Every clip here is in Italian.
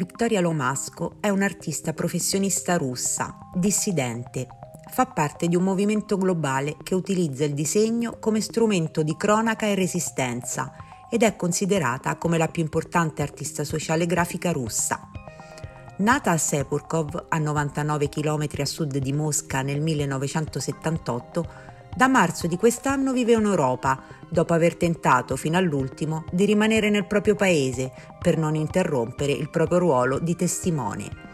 Vittoria Lomasco è un'artista professionista russa, dissidente. Fa parte di un movimento globale che utilizza il disegno come strumento di cronaca e resistenza ed è considerata come la più importante artista sociale grafica russa. Nata a Sepurkov, a 99 km a sud di Mosca nel 1978, da marzo di quest'anno vive in Europa, dopo aver tentato fino all'ultimo di rimanere nel proprio paese per non interrompere il proprio ruolo di testimone.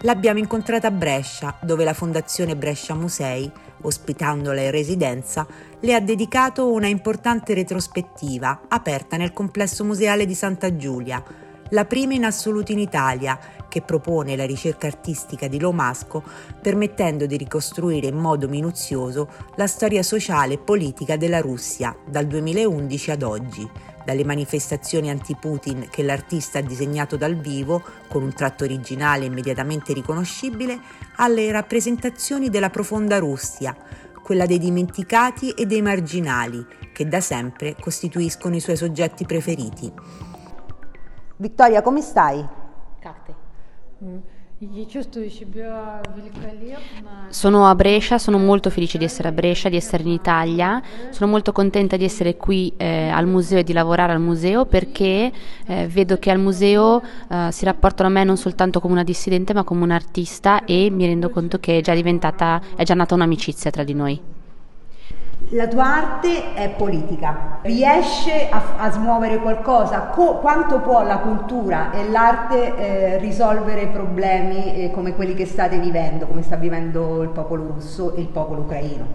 L'abbiamo incontrata a Brescia, dove la Fondazione Brescia Musei, ospitandola in residenza, le ha dedicato una importante retrospettiva aperta nel complesso museale di Santa Giulia, la prima in assoluto in Italia, che propone la ricerca artistica di Lomasco permettendo di ricostruire in modo minuzioso la storia sociale e politica della Russia dal 2011 ad oggi, dalle manifestazioni anti-Putin che l'artista ha disegnato dal vivo con un tratto originale immediatamente riconoscibile, alle rappresentazioni della profonda Russia, quella dei dimenticati e dei marginali, che da sempre costituiscono i suoi soggetti preferiti. Vittoria, come stai? Как Sono a Brescia, sono molto felice di essere a Brescia, di essere in Italia, sono molto contenta di essere qui eh, al museo e di lavorare al museo perché eh, vedo che al museo eh, si rapportano a me non soltanto come una dissidente ma come un'artista e mi rendo conto che è già diventata, è già nata un'amicizia tra di noi. La tua arte è politica, riesce a, a smuovere qualcosa? Co- quanto può la cultura e l'arte eh, risolvere problemi eh, come quelli che state vivendo, come sta vivendo il popolo russo e il popolo ucraino?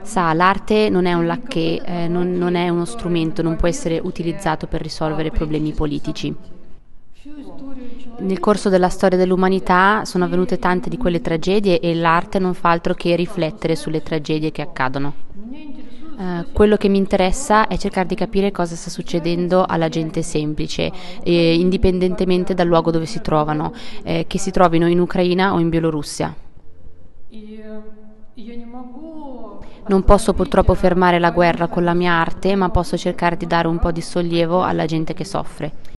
Sa, l'arte non è un lacchè, eh, non, non è uno strumento, non può essere utilizzato per risolvere problemi politici. Nel corso della storia dell'umanità sono avvenute tante di quelle tragedie e l'arte non fa altro che riflettere sulle tragedie che accadono. Uh, quello che mi interessa è cercare di capire cosa sta succedendo alla gente semplice, eh, indipendentemente dal luogo dove si trovano, eh, che si trovino in Ucraina o in Bielorussia. Non posso purtroppo fermare la guerra con la mia arte, ma posso cercare di dare un po' di sollievo alla gente che soffre.